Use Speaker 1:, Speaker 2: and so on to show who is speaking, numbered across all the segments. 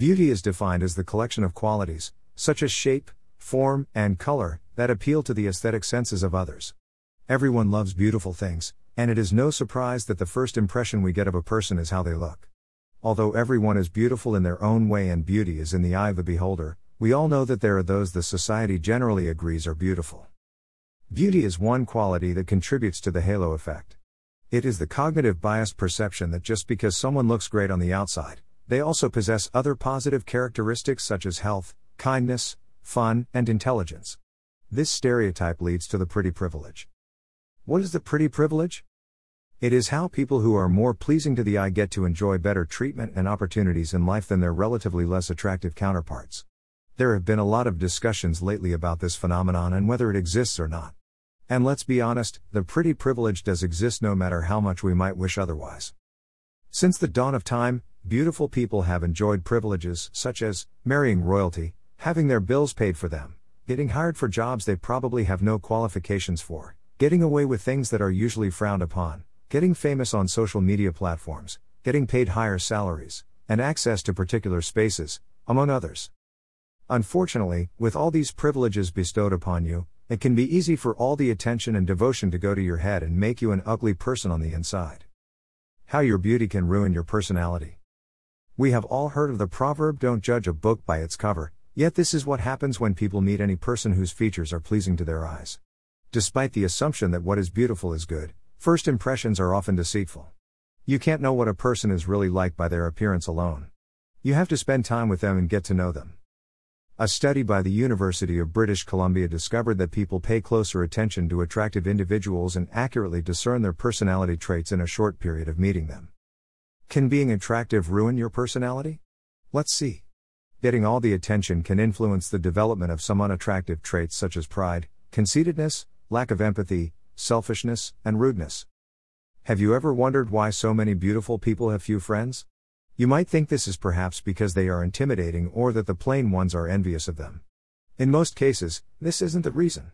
Speaker 1: Beauty is defined as the collection of qualities, such as shape, form, and color, that appeal to the aesthetic senses of others. Everyone loves beautiful things, and it is no surprise that the first impression we get of a person is how they look. Although everyone is beautiful in their own way and beauty is in the eye of the beholder, we all know that there are those the society generally agrees are beautiful. Beauty is one quality that contributes to the halo effect. It is the cognitive bias perception that just because someone looks great on the outside, they also possess other positive characteristics such as health, kindness, fun, and intelligence. This stereotype leads to the pretty privilege. What is the pretty privilege? It is how people who are more pleasing to the eye get to enjoy better treatment and opportunities in life than their relatively less attractive counterparts. There have been a lot of discussions lately about this phenomenon and whether it exists or not. And let's be honest, the pretty privilege does exist no matter how much we might wish otherwise. Since the dawn of time, beautiful people have enjoyed privileges such as marrying royalty, having their bills paid for them, getting hired for jobs they probably have no qualifications for, getting away with things that are usually frowned upon, getting famous on social media platforms, getting paid higher salaries, and access to particular spaces, among others. Unfortunately, with all these privileges bestowed upon you, it can be easy for all the attention and devotion to go to your head and make you an ugly person on the inside. How your beauty can ruin your personality. We have all heard of the proverb don't judge a book by its cover, yet this is what happens when people meet any person whose features are pleasing to their eyes. Despite the assumption that what is beautiful is good, first impressions are often deceitful. You can't know what a person is really like by their appearance alone. You have to spend time with them and get to know them. A study by the University of British Columbia discovered that people pay closer attention to attractive individuals and accurately discern their personality traits in a short period of meeting them. Can being attractive ruin your personality? Let's see. Getting all the attention can influence the development of some unattractive traits such as pride, conceitedness, lack of empathy, selfishness, and rudeness. Have you ever wondered why so many beautiful people have few friends? You might think this is perhaps because they are intimidating or that the plain ones are envious of them. In most cases, this isn't the reason.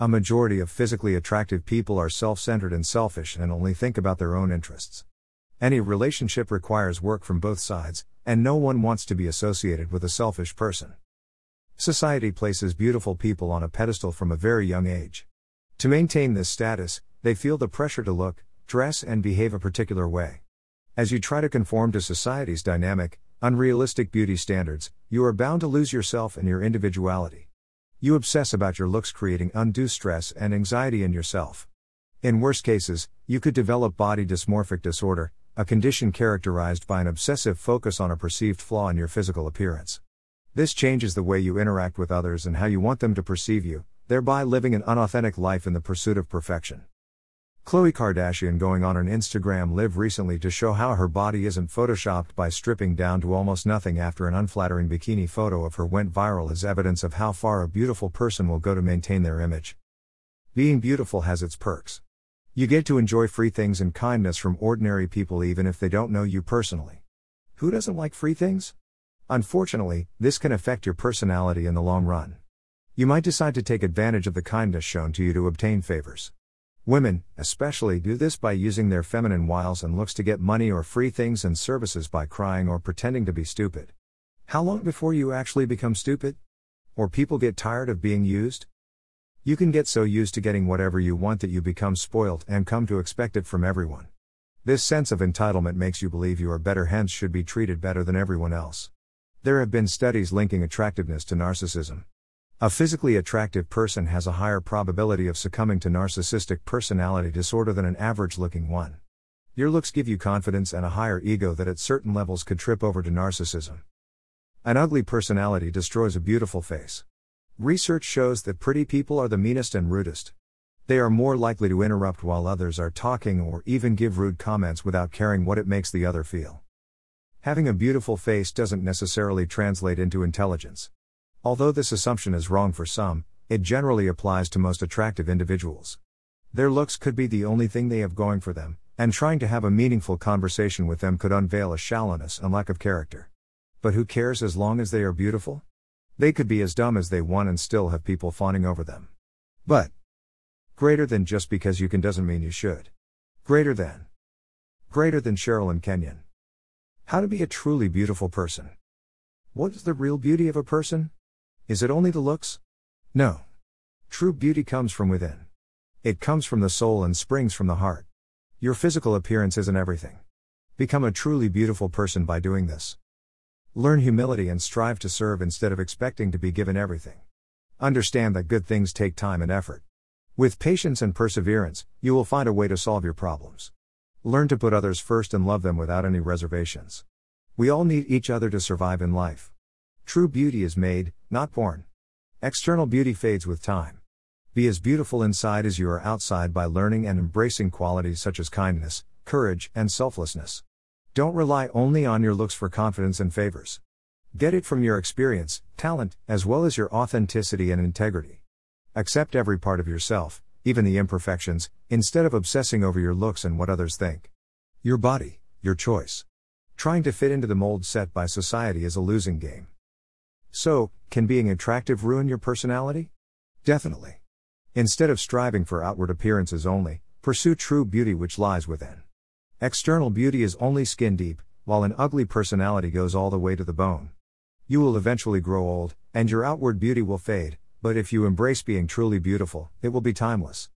Speaker 1: A majority of physically attractive people are self centered and selfish and only think about their own interests. Any relationship requires work from both sides, and no one wants to be associated with a selfish person. Society places beautiful people on a pedestal from a very young age. To maintain this status, they feel the pressure to look, dress, and behave a particular way. As you try to conform to society's dynamic, unrealistic beauty standards, you are bound to lose yourself and your individuality. You obsess about your looks, creating undue stress and anxiety in yourself. In worst cases, you could develop body dysmorphic disorder, a condition characterized by an obsessive focus on a perceived flaw in your physical appearance. This changes the way you interact with others and how you want them to perceive you, thereby living an unauthentic life in the pursuit of perfection. Khloe Kardashian going on an Instagram live recently to show how her body isn't photoshopped by stripping down to almost nothing after an unflattering bikini photo of her went viral as evidence of how far a beautiful person will go to maintain their image. Being beautiful has its perks. You get to enjoy free things and kindness from ordinary people even if they don't know you personally. Who doesn't like free things? Unfortunately, this can affect your personality in the long run. You might decide to take advantage of the kindness shown to you to obtain favors. Women, especially, do this by using their feminine wiles and looks to get money or free things and services by crying or pretending to be stupid. How long before you actually become stupid? Or people get tired of being used? You can get so used to getting whatever you want that you become spoilt and come to expect it from everyone. This sense of entitlement makes you believe you are better, hence, should be treated better than everyone else. There have been studies linking attractiveness to narcissism. A physically attractive person has a higher probability of succumbing to narcissistic personality disorder than an average looking one. Your looks give you confidence and a higher ego that at certain levels could trip over to narcissism. An ugly personality destroys a beautiful face. Research shows that pretty people are the meanest and rudest. They are more likely to interrupt while others are talking or even give rude comments without caring what it makes the other feel. Having a beautiful face doesn't necessarily translate into intelligence. Although this assumption is wrong for some, it generally applies to most attractive individuals. Their looks could be the only thing they have going for them, and trying to have a meaningful conversation with them could unveil a shallowness and lack of character. But who cares as long as they are beautiful? They could be as dumb as they want and still have people fawning over them. But greater than just because you can doesn't mean you should. Greater than. Greater than Sherrilyn Kenyon. How to be a truly beautiful person. What is the real beauty of a person? Is it only the looks? No. True beauty comes from within. It comes from the soul and springs from the heart. Your physical appearance isn't everything. Become a truly beautiful person by doing this. Learn humility and strive to serve instead of expecting to be given everything. Understand that good things take time and effort. With patience and perseverance, you will find a way to solve your problems. Learn to put others first and love them without any reservations. We all need each other to survive in life. True beauty is made, not born. External beauty fades with time. Be as beautiful inside as you are outside by learning and embracing qualities such as kindness, courage, and selflessness. Don't rely only on your looks for confidence and favors. Get it from your experience, talent, as well as your authenticity and integrity. Accept every part of yourself, even the imperfections, instead of obsessing over your looks and what others think. Your body, your choice. Trying to fit into the mold set by society is a losing game. So, can being attractive ruin your personality? Definitely. Instead of striving for outward appearances only, pursue true beauty which lies within. External beauty is only skin deep, while an ugly personality goes all the way to the bone. You will eventually grow old, and your outward beauty will fade, but if you embrace being truly beautiful, it will be timeless.